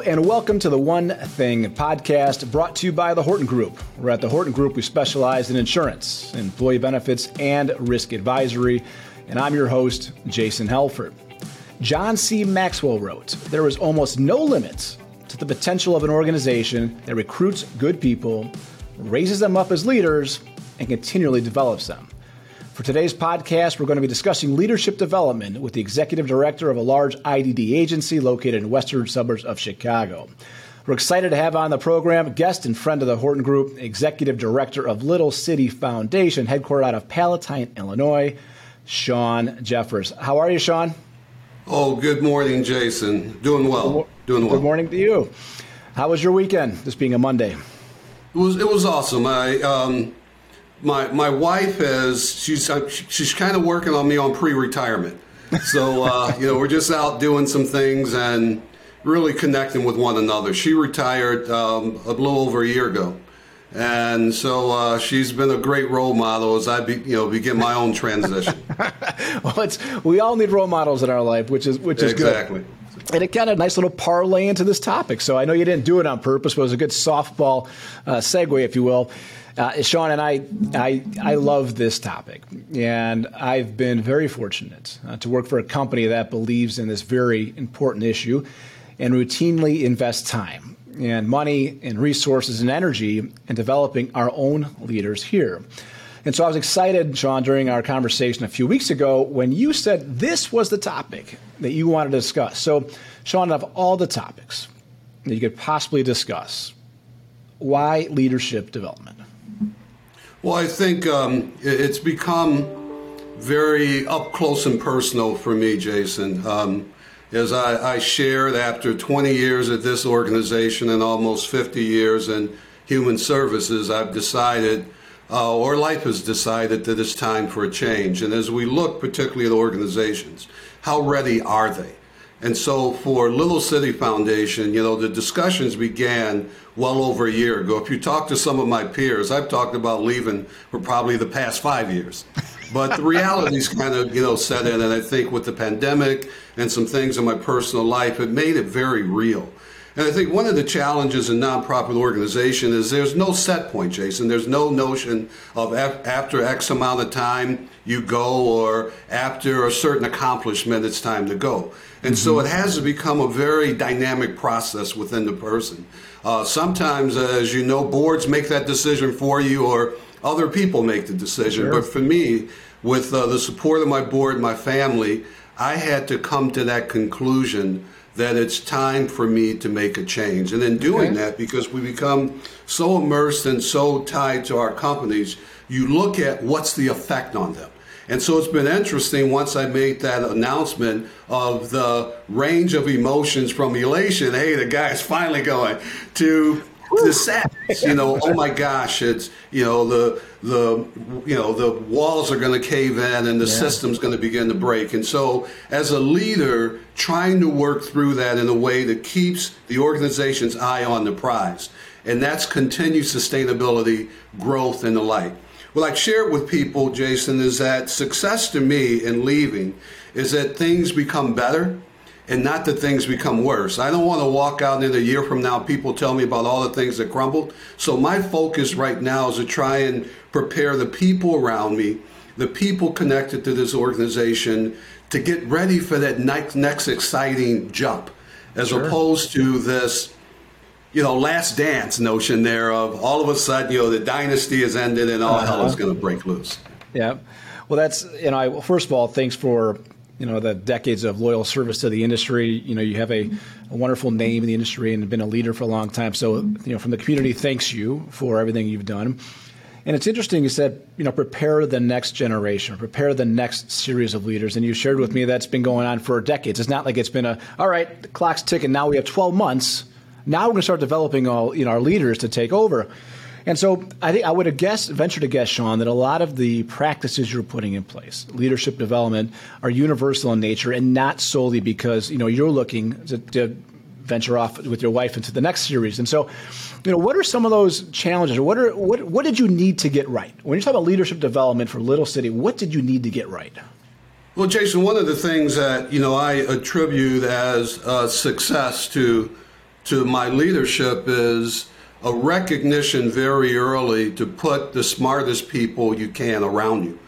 And welcome to the One Thing podcast brought to you by the Horton Group. We're at the Horton Group, we specialize in insurance, employee benefits, and risk advisory. And I'm your host, Jason Helfert. John C. Maxwell wrote There is almost no limit to the potential of an organization that recruits good people, raises them up as leaders, and continually develops them. For today's podcast, we're going to be discussing leadership development with the executive director of a large IDD agency located in western suburbs of Chicago. We're excited to have on the program guest and friend of the Horton Group, executive director of Little City Foundation, headquartered out of Palatine, Illinois, Shawn Jeffers. How are you, Shawn? Oh, good morning, Jason. Doing well. Doing well. Good morning to you. How was your weekend? This being a Monday. It was it was awesome. I um, my my wife has she's uh, she's kind of working on me on pre-retirement. So uh, you know we're just out doing some things and really connecting with one another. She retired um, a little over a year ago, and so uh, she's been a great role model as I be, you know begin my own transition. well, it's we all need role models in our life, which is which is exactly. good. And it got a nice little parlay into this topic. So I know you didn't do it on purpose, but it was a good softball uh, segue, if you will. Uh, Shawn and I, I, I love this topic, and I've been very fortunate uh, to work for a company that believes in this very important issue, and routinely invests time and money and resources and energy in developing our own leaders here. And so I was excited, Shawn, during our conversation a few weeks ago when you said this was the topic that you wanted to discuss. So, Shawn, of all the topics that you could possibly discuss, why leadership development? Well, I think um, it's become very up close and personal for me, Jason. Um, as I, I, shared after 20 years at this organization and almost 50 years in human services, I've decided, uh, or life has decided, that it's time for a change. And as we look particularly at organizations, how ready are they? And so for Little City Foundation, you know, the discussions began well over a year ago. If you talk to some of my peers, I've talked about leaving for probably the past five years. But the reality's kind of, you know, set in. And I think with the pandemic and some things in my personal life, it made it very real. And I think one of the challenges in nonprofit organization is there's no set point, Jason. There's no notion of after X amount of time you go or after a certain accomplishment it's time to go. And mm-hmm. so it has to become a very dynamic process within the person. Uh, sometimes, uh, as you know, boards make that decision for you or other people make the decision. Sure. But for me, with uh, the support of my board, my family, I had to come to that conclusion that it's time for me to make a change. And in doing okay. that, because we become so immersed and so tied to our companies, you look at what's the effect on them. And so it's been interesting once I made that announcement of the range of emotions from elation, hey, the guy's finally going, to the sadness, you know, oh my gosh, it's, you know, the, the, you know, the walls are going to cave in and the yeah. system's going to begin to break. And so as a leader, trying to work through that in a way that keeps the organization's eye on the prize. And that's continued sustainability, growth, and the like. What I share with people, Jason, is that success to me in leaving is that things become better and not that things become worse. I don't want to walk out in a year from now, people tell me about all the things that crumbled. So my focus right now is to try and prepare the people around me, the people connected to this organization, to get ready for that next, next exciting jump, as sure. opposed to this you know, last dance notion there of all of a sudden, you know, the dynasty has ended and all uh-huh. hell is going to break loose. Yeah. Well, that's, you know, I, first of all, thanks for, you know, the decades of loyal service to the industry. You know, you have a, a wonderful name in the industry and been a leader for a long time. So, you know, from the community, thanks you for everything you've done. And it's interesting, you said, you know, prepare the next generation, prepare the next series of leaders. And you shared with me that's been going on for decades. It's not like it's been a, all right, the clock's ticking, now we have 12 months now we're going to start developing all you know our leaders to take over. And so I think I would have guessed, venture to guess, Shawn, that a lot of the practices you're putting in place, leadership development, are universal in nature and not solely because you know you're looking to, to venture off with your wife into the next series. And so, you know, what are some of those challenges, what are what what did you need to get right when you talk about leadership development for Little City? What did you need to get right? Well, Jason, one of the things that you know I attribute as success to to my leadership is a recognition very early to put the smartest people you can around you.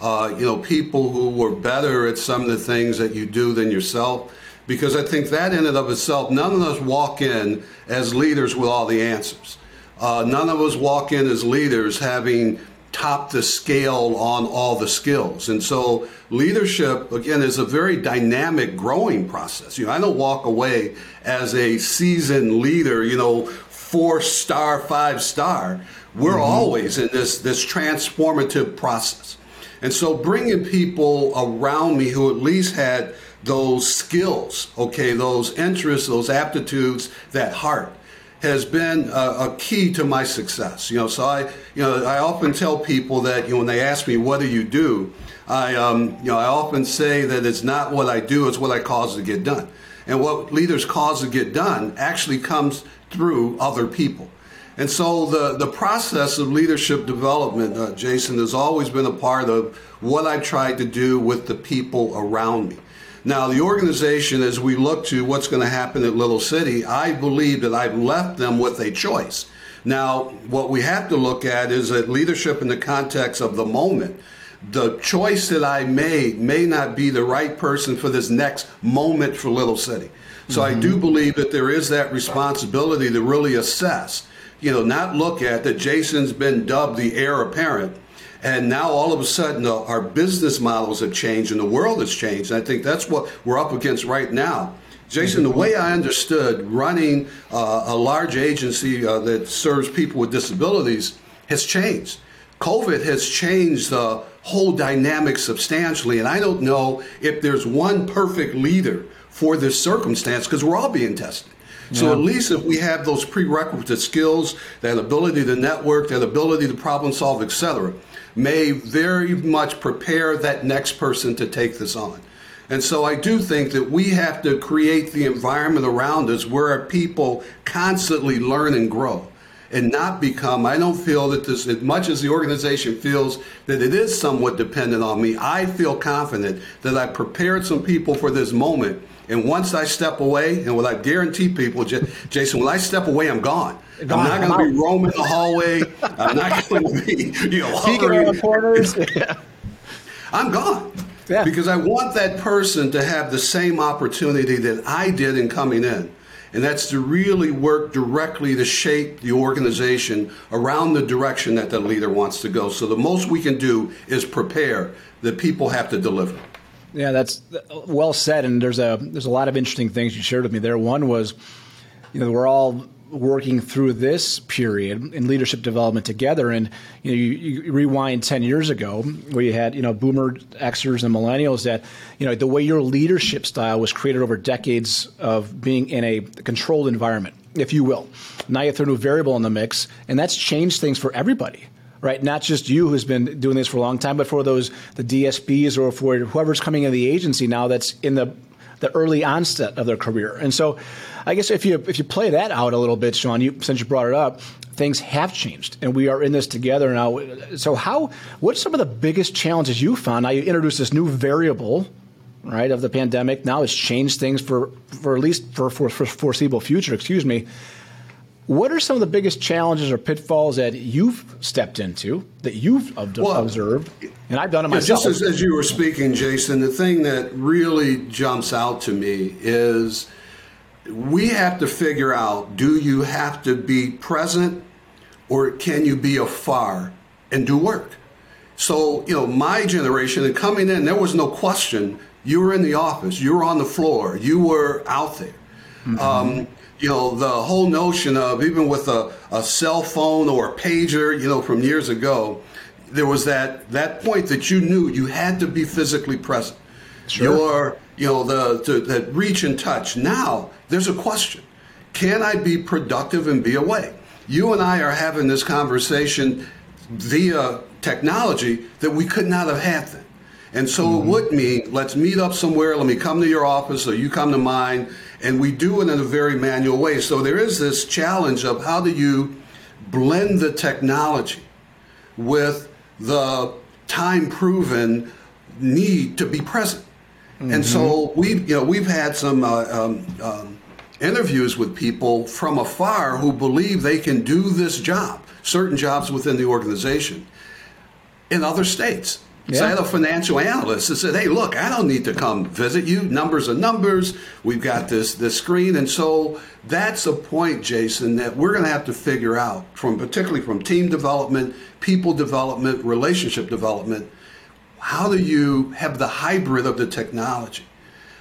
Uh, you know, people who were better at some of the things that you do than yourself. Because I think that in and of itself, none of us walk in as leaders with all the answers. Uh, none of us walk in as leaders having top the scale on all the skills. And so leadership, again, is a very dynamic growing process. You know, I don't walk away as a seasoned leader, you know, four star, five star. We're mm-hmm. always in this, this transformative process. And so bringing people around me who at least had those skills, okay, those interests, those aptitudes, that heart has been a, a, key to my success. You know, so I, you know, I often tell people that you know when they ask me what do you do, I, um, you know, I often say that it's not what I do, it's what I cause to get done. And what leaders cause to get done actually comes through other people. And so the, the process of leadership development, uh, Jason, has always been a part of what I've tried to do with the people around me. Now, the organization, as we look to what's going to happen at Little City, I believe that I've left them with a choice. Now, what we have to look at is that leadership in the context of the moment. The choice that I made may not be the right person for this next moment for Little City. So mm-hmm. I do believe that there is that responsibility to really assess, you know, not look at that Jason's been dubbed the heir apparent and now all of a sudden, uh, our business models have changed and the world has changed. And I think that's what we're up against right now. Jason, the way I understood running uh, a large agency uh, that serves people with disabilities has changed. COVID has changed the whole dynamic substantially. And I don't know if there's one perfect leader for this circumstance because we're all being tested. So yeah. at least if we have those prerequisite skills, that ability to network, that ability to problem solve, etc., may very much prepare that next person to take this on. And so I do think that we have to create the environment around us where people constantly learn and grow and not become, I don't feel that this, as much as the organization feels that it is somewhat dependent on me, I feel confident that I prepared some people for this moment and once I step away, and what I guarantee people, Jason, when I step away, I'm gone. I'm not going to be roaming the hallway. I'm not going to be, you know, hovering. on the corners. I'm gone. Yeah. Because I want that person to have the same opportunity that I did in coming in. And that's to really work directly to shape the organization around the direction that the leader wants to go. So the most we can do is prepare. The people have to deliver. Yeah, that's well said. And there's a there's a lot of interesting things you shared with me there. One was, you know, we're all working through this period in leadership development together. And you know, you, you, rewind ten years ago, where you had you know Boomer Xers and Millennials that you know the way your leadership style was created over decades of being in a controlled environment, if you will. Now you throw a new variable in the mix, and that's changed things for everybody right? Not just you who's been doing this for a long time, but for those the DSPs or for whoever's coming in the agency now that's in the the early onset of their career. And so, I guess if you if you play that out a little bit, Shawn, you, since you brought it up, things have changed, and we are in this together now. So, how what's some of the biggest challenges you found? Now you introduced this new variable. Right of the pandemic now it's changed things for for at least for, for, for foreseeable future. Excuse me. What are some of the biggest challenges or pitfalls that you've stepped into that you've well, observed? And I've done it myself. Just as, as you were speaking, Jason, the thing that really jumps out to me is we have to figure out do you have to be present or can you be afar and do work? So, you know, my generation and coming in, there was no question. You were in the office, you were on the floor, you were out there. Mm-hmm. Um, you know, the whole notion of even with a, a cell phone or a pager, you know, from years ago, there was that, that point that you knew you had to be physically present. Sure. Your, you know, the, the, that reach and touch. Now, there's a question. Can I be productive and be away? You and I are having this conversation via technology that we could not have had then. And so mm-hmm. it would mean let's meet up somewhere, let me come to your office or you come to mine and we do it in a very manual way. So there is this challenge of how do you blend the technology with the time proven need to be present. Mm-hmm. And so we, you know, we've had some uh, um, um, interviews with people from afar who believe they can do this job, certain jobs within the organization, in other states. So I had a financial analyst that said, "Hey, look, I don't need to come visit you. Numbers are numbers. We've got this this screen." And so that's a point, Jason, that we're going to have to figure out from particularly from team development, people development, relationship development. How do you have the hybrid of the technology?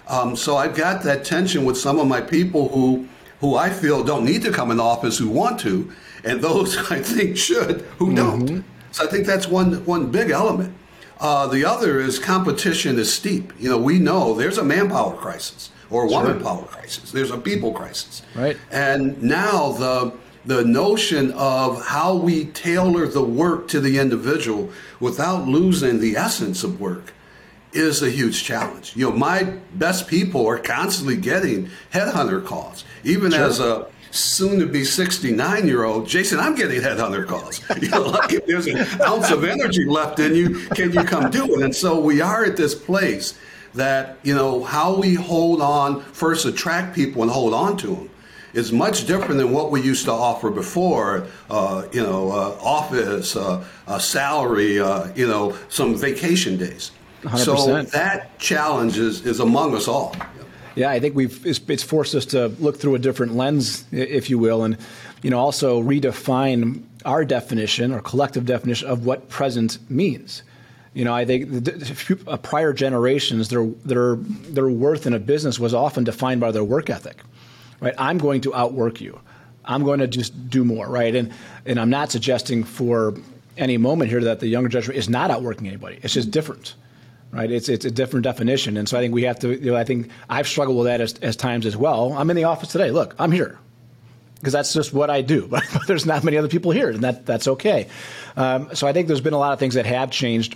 Um, so I've got that tension with some of my people who who I feel don't need to come in the office who want to, and those I think should who mm-hmm. don't. So I think that's one one big element. Uh, the other is competition is steep. You know, we know there's a manpower crisis or a woman power crisis. There's a people crisis. Right. And now the the notion of how we tailor the work to the individual without losing the essence of work is a huge challenge. You know, my best people are constantly getting headhunter calls, even sure. as a soon to be 69 year old Jason, I'm getting headhunter calls. You know, like if there's an ounce of energy left in you, can you come do it? And so we are at this place that, you know, how we hold on, first attract people and hold on to them is much different than what we used to offer before. Uh, you know, uh, office, uh, salary, uh, you know, some vacation days. 100%. So that challenge is, is among us all. Yeah, I think we've it's, it's, forced us to look through a different lens, if you will, and you know also redefine our definition or collective definition of what present means. You know, I think the, uh, prior generations, their their their worth in a business was often defined by their work ethic. Right, I'm going to outwork you. I'm going to just do more. Right, and and I'm not suggesting for any moment here that the younger generation is not outworking anybody. It's just different right? It's it's a different definition, and so I think we have to. You know, I think I've struggled with that as, as times as well. I'm in the office today. Look, I'm here because that's just what I do. But there's not many other people here, and that that's okay. Um, so I think there's been a lot of things that have changed,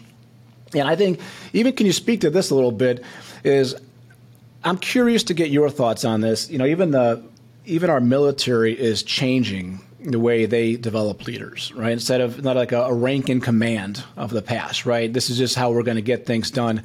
and I think even can you speak to this a little bit? Is I'm curious to get your thoughts on this. You know, even the even our military is changing the way they develop leaders, right? Instead of not like a, a rank and command of the past, right? This is just how we're going to get things done.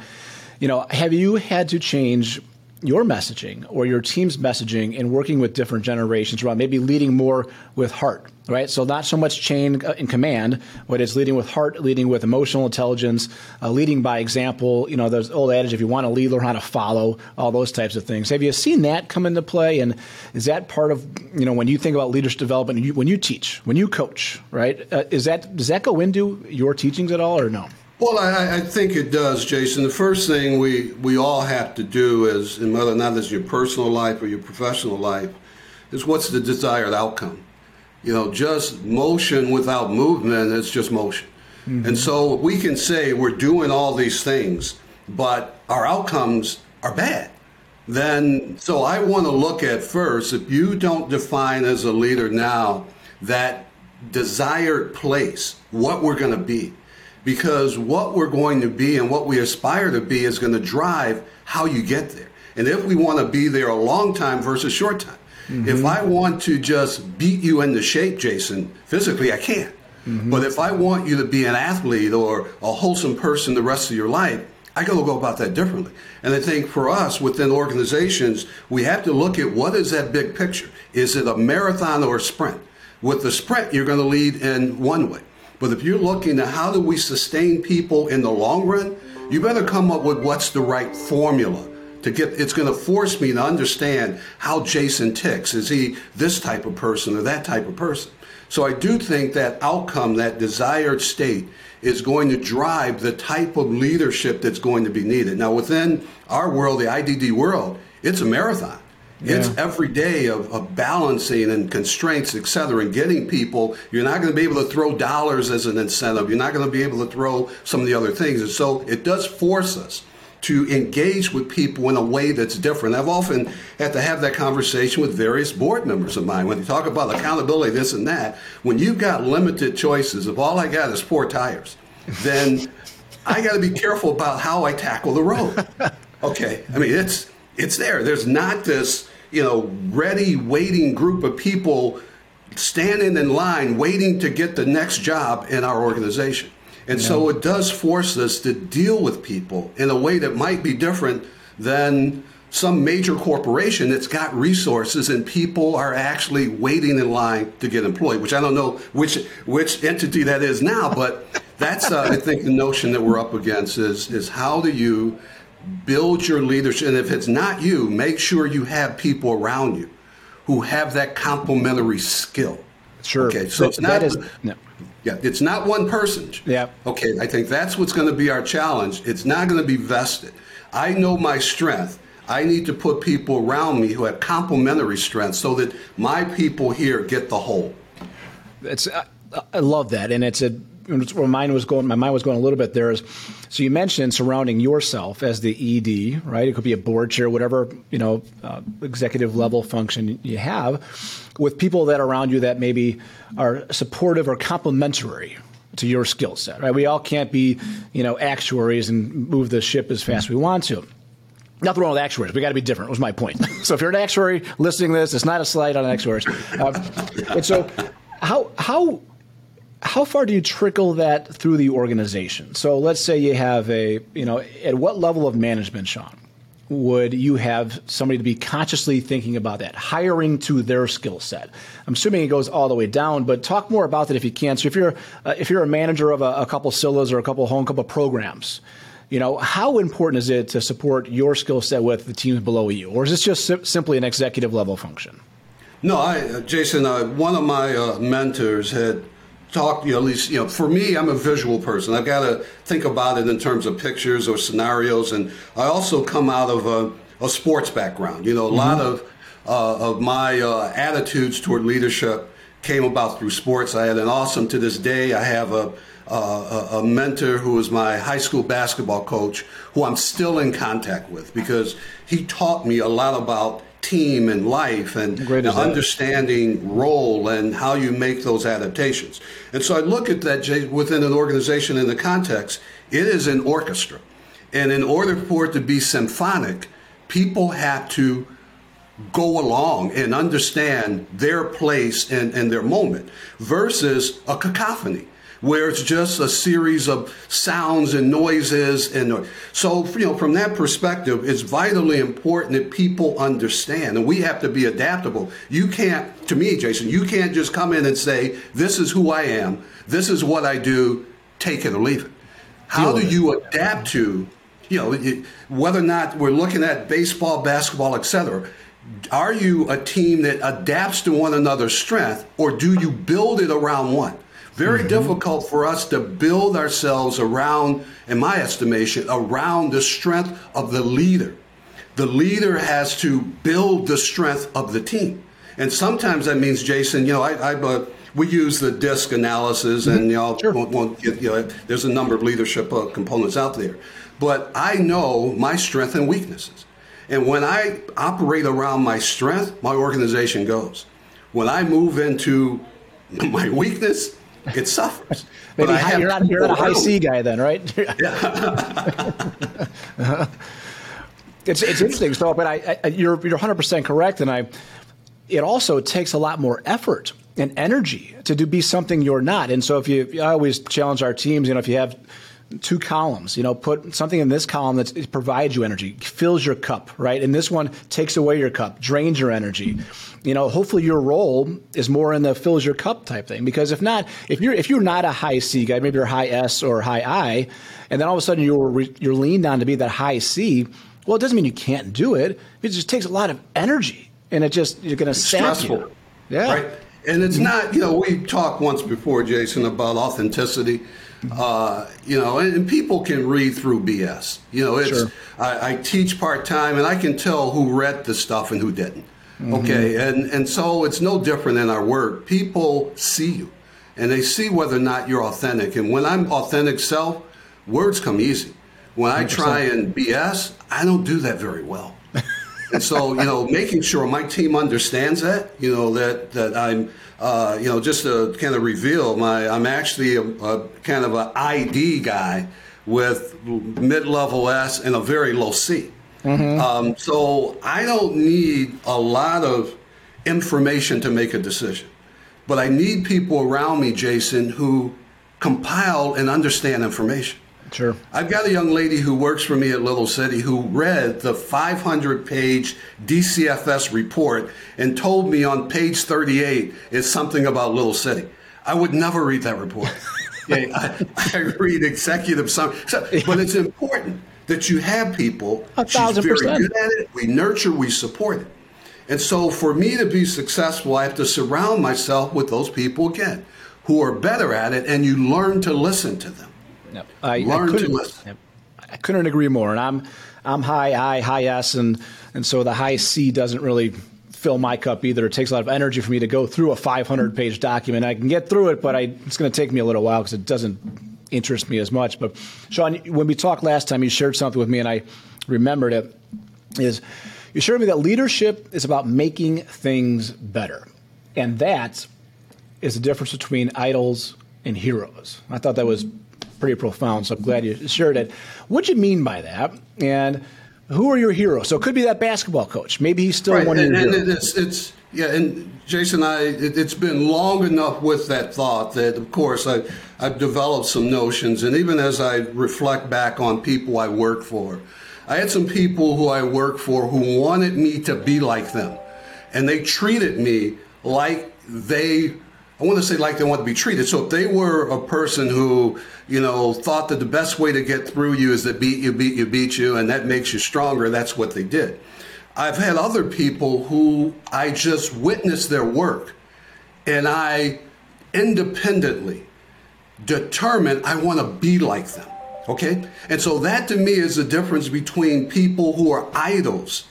You know, have you had to change your messaging or your team's messaging in working with different generations around maybe leading more with heart, right? So not so much chain uh, in command, but it's leading with heart, leading with emotional intelligence, uh, leading by example. You know, those old adage, if you want to lead, learn how to follow, all those types of things. Have you seen that come into play? And is that part of, you know, when you think about leadership development, you, when you teach, when you coach, right? Uh, is that, does that go into your teachings at all or no? Well, I, I, think it does, Jason. The first thing we, we all have to do is, and whether or not it's your personal life or your professional life, is what's the desired outcome? You know, just motion without movement is just motion. Mm-hmm. And so we can say we're doing all these things, but our outcomes are bad. Then, so I want to look at first, if you don't define as a leader now that desired place, what we're going to be, because what we're going to be and what we aspire to be is going to drive how you get there. And if we want to be there a long time versus short time, mm-hmm. if I want to just beat you into shape, Jason, physically, I can't. Mm-hmm. But if I want you to be an athlete or a wholesome person the rest of your life, I got to go about that differently. And I think for us within organizations, we have to look at what is that big picture. Is it a marathon or a sprint? With the sprint, you're going to lead in one way. But if you're looking at how do we sustain people in the long run, you better come up with what's the right formula to get it's going to force me to understand how Jason ticks. Is he this type of person or that type of person? So I do think that outcome, that desired state, is going to drive the type of leadership that's going to be needed. Now, within our world, the IDD world, it's a marathon. Yeah. It's every day of, of, balancing and constraints, et cetera, and getting people. You're not going to be able to throw dollars as an incentive. You're not going to be able to throw some of the other things. And so it does force us to engage with people in a way that's different. I've often had to have that conversation with various board members of mine when they talk about accountability, this and that. When you've got limited choices, if all I got is four tires, then I got to be careful about how I tackle the road. Okay, I mean it's it's there. There's not this, you know, ready, waiting group of people standing in line waiting to get the next job in our organization. And yeah. so it does force us to deal with people in a way that might be different than some major corporation that's got resources and people are actually waiting in line to get employed, which I don't know which which entity that is now, but that's uh, I think the notion that we're up against is is how do you build your leadership and if it's not you, make sure you have people around you who have that complementary skill. Sure. Okay, so it's not that is no. yeah, it's not one person. Yeah. Okay, I think that's what's going to be our challenge. It's not going to be vested. I know my strength. I need to put people around me who have complementary strengths so that my people here get the whole. It's I, I love that, and it's a where mine was going. My mind was going a little bit there. Is so you mentioned surrounding yourself as the ED, right? It could be a board chair, whatever you know, uh, executive level function you have, with people that around you that maybe are supportive or complementary to your skill set, right? We all can't be, you know, actuaries and move the ship as fast as we want to. Nothing wrong with actuaries. We got to be different. Was my point. so if you're an actuary listening to this, it's not a slide on actuaries. Um, and so, how how how far do you trickle that through the organization? So let's say you have a you know at what level of management, Shawn, would you have somebody to be consciously thinking about that, hiring to their skill set? I'm assuming it goes all the way down, but talk more about that if you can. So if you're uh, if you're a manager of a, a couple CILAs or a couple home couple programs you know, how important is it to support your skill set with the teams below you, or is this just sim- simply an executive level function? No, I, uh, Jason, uh, one of my uh, mentors had talked, you know, at least, you know, for me, I'm a visual person. I've got to think about it in terms of pictures or scenarios. And I also come out of a, a sports background. You know, a mm-hmm. lot of, uh, of my uh, attitudes toward leadership came about through sports. I had an awesome, to this day, I have a, uh, a, mentor who was my high school basketball coach, who I'm still in contact with because he taught me a lot about team and life and, and understanding role and how you make those adaptations. And so I look at that within an organization in the context, it is an orchestra. And in order for it to be symphonic, people have to go along and understand their place and, and their moment versus a cacophony where it's just a series of sounds and noises and so you know from that perspective it's vitally important that people understand and we have to be adaptable. You can't to me jason you can't just come in and say this is who i am this is what i do take it or leave it. How do you adapt to you know whether or not we're looking at baseball basketball etc are you a team that adapts to one another's strength or do you build it around one very mm-hmm. difficult for us to build ourselves around, in my estimation, around the strength of the leader. The leader has to build the strength of the team. And sometimes that means, Jason, you know, I, I uh, we use the DISC analysis, mm-hmm. and know, sure. won't, won't get, you know, there's a number of leadership uh, components out there. But I know my strength and weaknesses. And when I operate around my strength, my organization goes. When I move into my weakness, it suffers. Maybe high, you're, not, you're not a high C guy then, right? it's it's interesting. So, but I, I, you're you're 100 percent correct, and I. It also takes a lot more effort and energy to do be something you're not. And so, if you, I always challenge our teams, you know, if you have two columns. You know, put something in this column that provides you energy, fills your cup, right? And this one takes away your cup, drains your energy. You know, hopefully your role is more in the fills your cup type thing. Because if not, if you're if you're not a high C guy, maybe you're high S or high I, and then all of a sudden you're you're leaned on to be that high C. Well, it doesn't mean you can't do it. It just takes a lot of energy, and it just you're going to sap you. Yeah. Right. And it's not, you know, we talked once before, Jason, about authenticity. Uh, you know, and, and, people can read through BS. You know, it's sure. I, I, teach part time, and I can tell who read the stuff and who didn't. Mm-hmm. Okay, and and so it's no different in our work. People see you, and they see whether or not you're authentic. And when I'm authentic self, words come easy. When I try and BS, I don't do that very well. and so, you know, making sure my team understands that, you know, that that I'm uh, you know, just to kind of reveal, my I'm actually a, a kind of an ID guy with mid-level S and a very low C. Mm-hmm. Um, so I don't need a lot of information to make a decision, but I need people around me, Jason, who compile and understand information. Sure. I've got a young lady who works for me at Little City who read the 500 page DCFS report and told me on page 38 is something about Little City. I would never read that report. yeah, I, I, read executive summary. So, but it's important that you have people. A thousand She's very percent. good at it. We nurture, we support it. And so for me to be successful, I have to surround myself with those people again who are better at it, and you learn to listen to them. Yep. I, learn I to couldn't, listen. Yep. I couldn't agree more. And I'm I'm high I, high S, and and so the high C doesn't really fill my cup either. It takes a lot of energy for me to go through a 500 page document. I can get through it, but I, it's going to take me a little while because it doesn't interest me as much. But Shawn, when we talked last time, you shared something with me, and I remembered it. Is you shared with me that leadership is about making things better, and that is the difference between idols and heroes. I thought that was pretty profound, so I'm glad you shared it. What do you mean by that? And who are your heroes? So it could be that basketball coach. Maybe he's still right. one and, of your and heroes. it's, it's yeah, and Jason, I it, has been long enough with that thought that, of course, I I've developed some notions, and even as I reflect back on people I work for, I had some people who I worked for who wanted me to be like them, and they treated me like they. I want to say like they want to be treated. So if they were a person who, you know, thought that the best way to get through you is to beat you, beat you, beat you, and that makes you stronger, that's what they did. I've had other people who I just witnessed their work and I independently determined I want to be like them. Okay? And so that to me is the difference between people who are idols,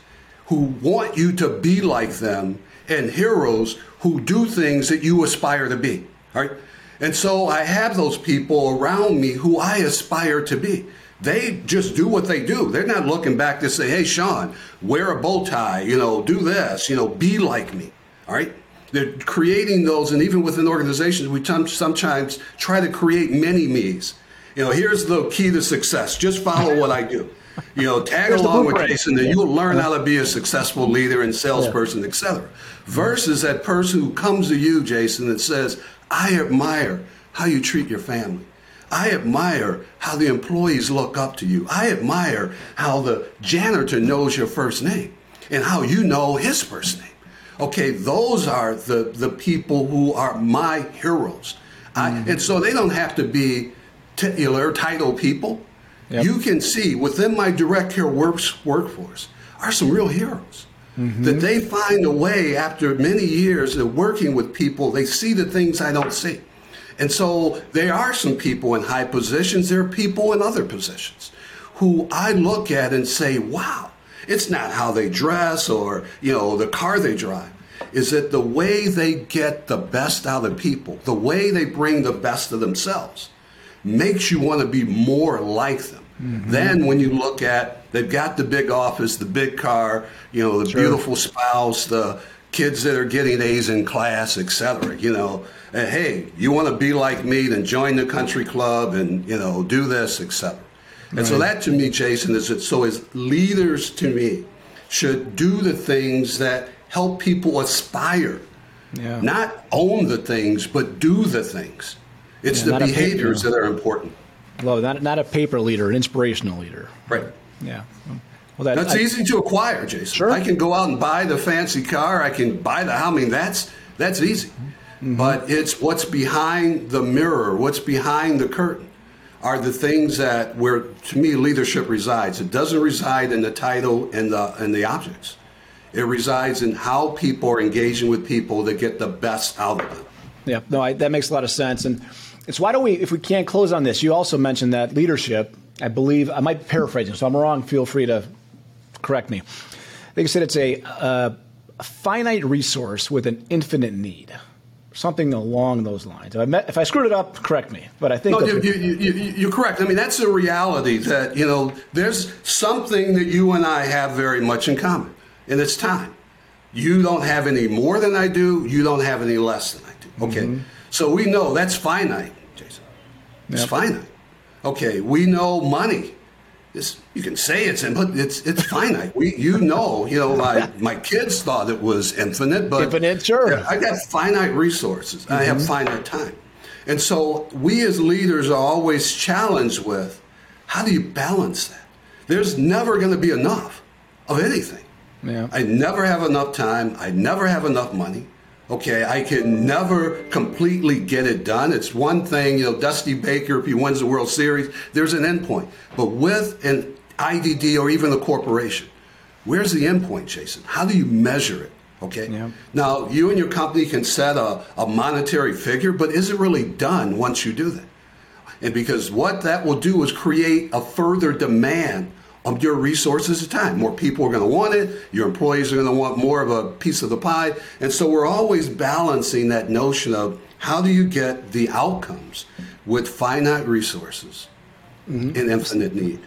who want you to be like them, and heroes who do things that you aspire to be. Right? And so I have those people around me who I aspire to be. They just do what they do. They're not looking back to say, hey, Shawn, wear a bow tie, you know, do this, you know, be like me. All right? They're creating those, and even within organizations, we sometimes try to create many me's. You know, here's the key to success just follow what I do. You know, tag along with. Jason, and you'll learn how to be a successful leader and salesperson, et cetera. Versus that person who comes to you, Jason, and says, I admire how you treat your family. I admire how the employees look up to you. I admire how the janitor knows your first name and how you know his first name. Okay, those are the, the people who are my heroes. I, and so they don't have to be titular title people. Yep. You can see within my direct care works, workforce are some real heroes. Mm-hmm. That they find a way after many years of working with people, they see the things I don't see. And so there are some people in high positions, there are people in other positions who I look at and say, wow, it's not how they dress or, you know, the car they drive. Is that the way they get the best out of people, the way they bring the best of themselves, makes you want to be more like them. Mm-hmm. Then when you look at they've got the big office, the big car, you know, the beautiful spouse, the kids that are getting A's in class, etc. You know, and hey, you want to be like me? Then join the country club and you know do this, etc. And so that to me, Jason, is it. So as leaders to me should do the things that help people aspire, Yeah. not own the things, but do the things. It's Yeah, the paper- behaviors that are important. Love not not a paper leader, an inspirational leader. Right. Yeah. Well, that, That's I- easy to acquire, Jason. Sure. I can go out and buy the fancy car. I can buy the. I mean, that's that's easy. Mm-hmm. But it's what's behind the mirror, what's behind the curtain, are the things that where to me leadership resides. It doesn't reside in the title and the and the objects. It resides in how people are engaging with people that get the best out of them. Yeah, no, I, that makes a lot of sense. And it's why don't we, if we can't close on this, you also mentioned that leadership, I believe, I might be paraphrasing, so I'm wrong, feel free to correct me. I think you said it's a, uh, a finite resource with an infinite need. Something along those lines. If I, met, if I screwed it up, correct me. But I think No, you, you, you, you- you're correct. I mean, that's the reality that, you know, there's something that you and I have very much in common, and it's time. You don't have any more than I do, you don't have any less than I do. Okay? So we know that's finite, It's Yep. finite. Okay, we know money. It's, you can say it's but it's it's finite. We you know, you know, my my kids thought it was infinite, but Infinite, sure. Yeah, I got finite resources. I have mm-hmm. finite time. And so we as leaders are always challenged with How do you balance that? There's never going to be enough of anything. Yeah. I never have enough time. I never have enough money. Okay, I can never completely get it done. It's one thing, you know, Dusty Baker, if he wins the World Series, there's an endpoint. But with an IDD or even a corporation, where's the endpoint, Jason? How do you measure it? Okay. Yeah. Now, you and your company can set a, a monetary figure, but is it really done once you do that? And because what that will do is create a further demand of your resources of time. More people are going to want it. Your employees are going to want more of a piece of the pie. And so we're always balancing that notion of how do you get the outcomes with finite resources mm-hmm. and infinite need.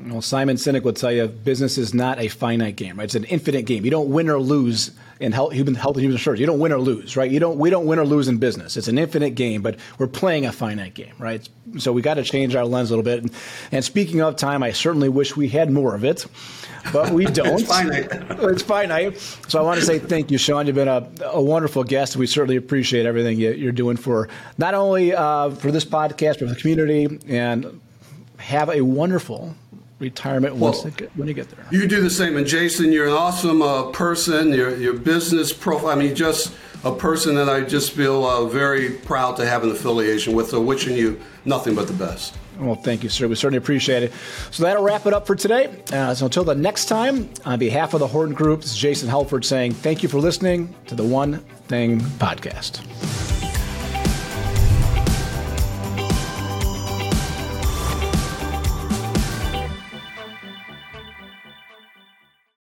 Well, Simon Sinek would tell you business is not a finite game, right? It's an infinite game. You don't win or lose in health, human health and human insurance. You don't win or lose, right? You don't we don't win or lose in business. It's an infinite game, but we're playing a finite game, right? So we got to change our lens a little bit. And, and, speaking of time, I certainly wish we had more of it, but we don't. it's finite. it's finite. So I want to say thank you, Shawn. You've been a, a wonderful guest. We certainly appreciate everything you're doing for not only uh, for this podcast, but for the community. And have a wonderful retirement well, once get, when you get there. You do the same. And Jason, you're an awesome uh, person. Your your business profile. I mean, just a person that I just feel uh, very proud to have an affiliation with. So wishing you nothing but the best. Well, thank you, sir. We certainly appreciate it. So that'll wrap it up for today. Uh, so until the next time, on behalf of the Horton Group, this is Jason Helfert saying thank you for listening to the One Thing Podcast.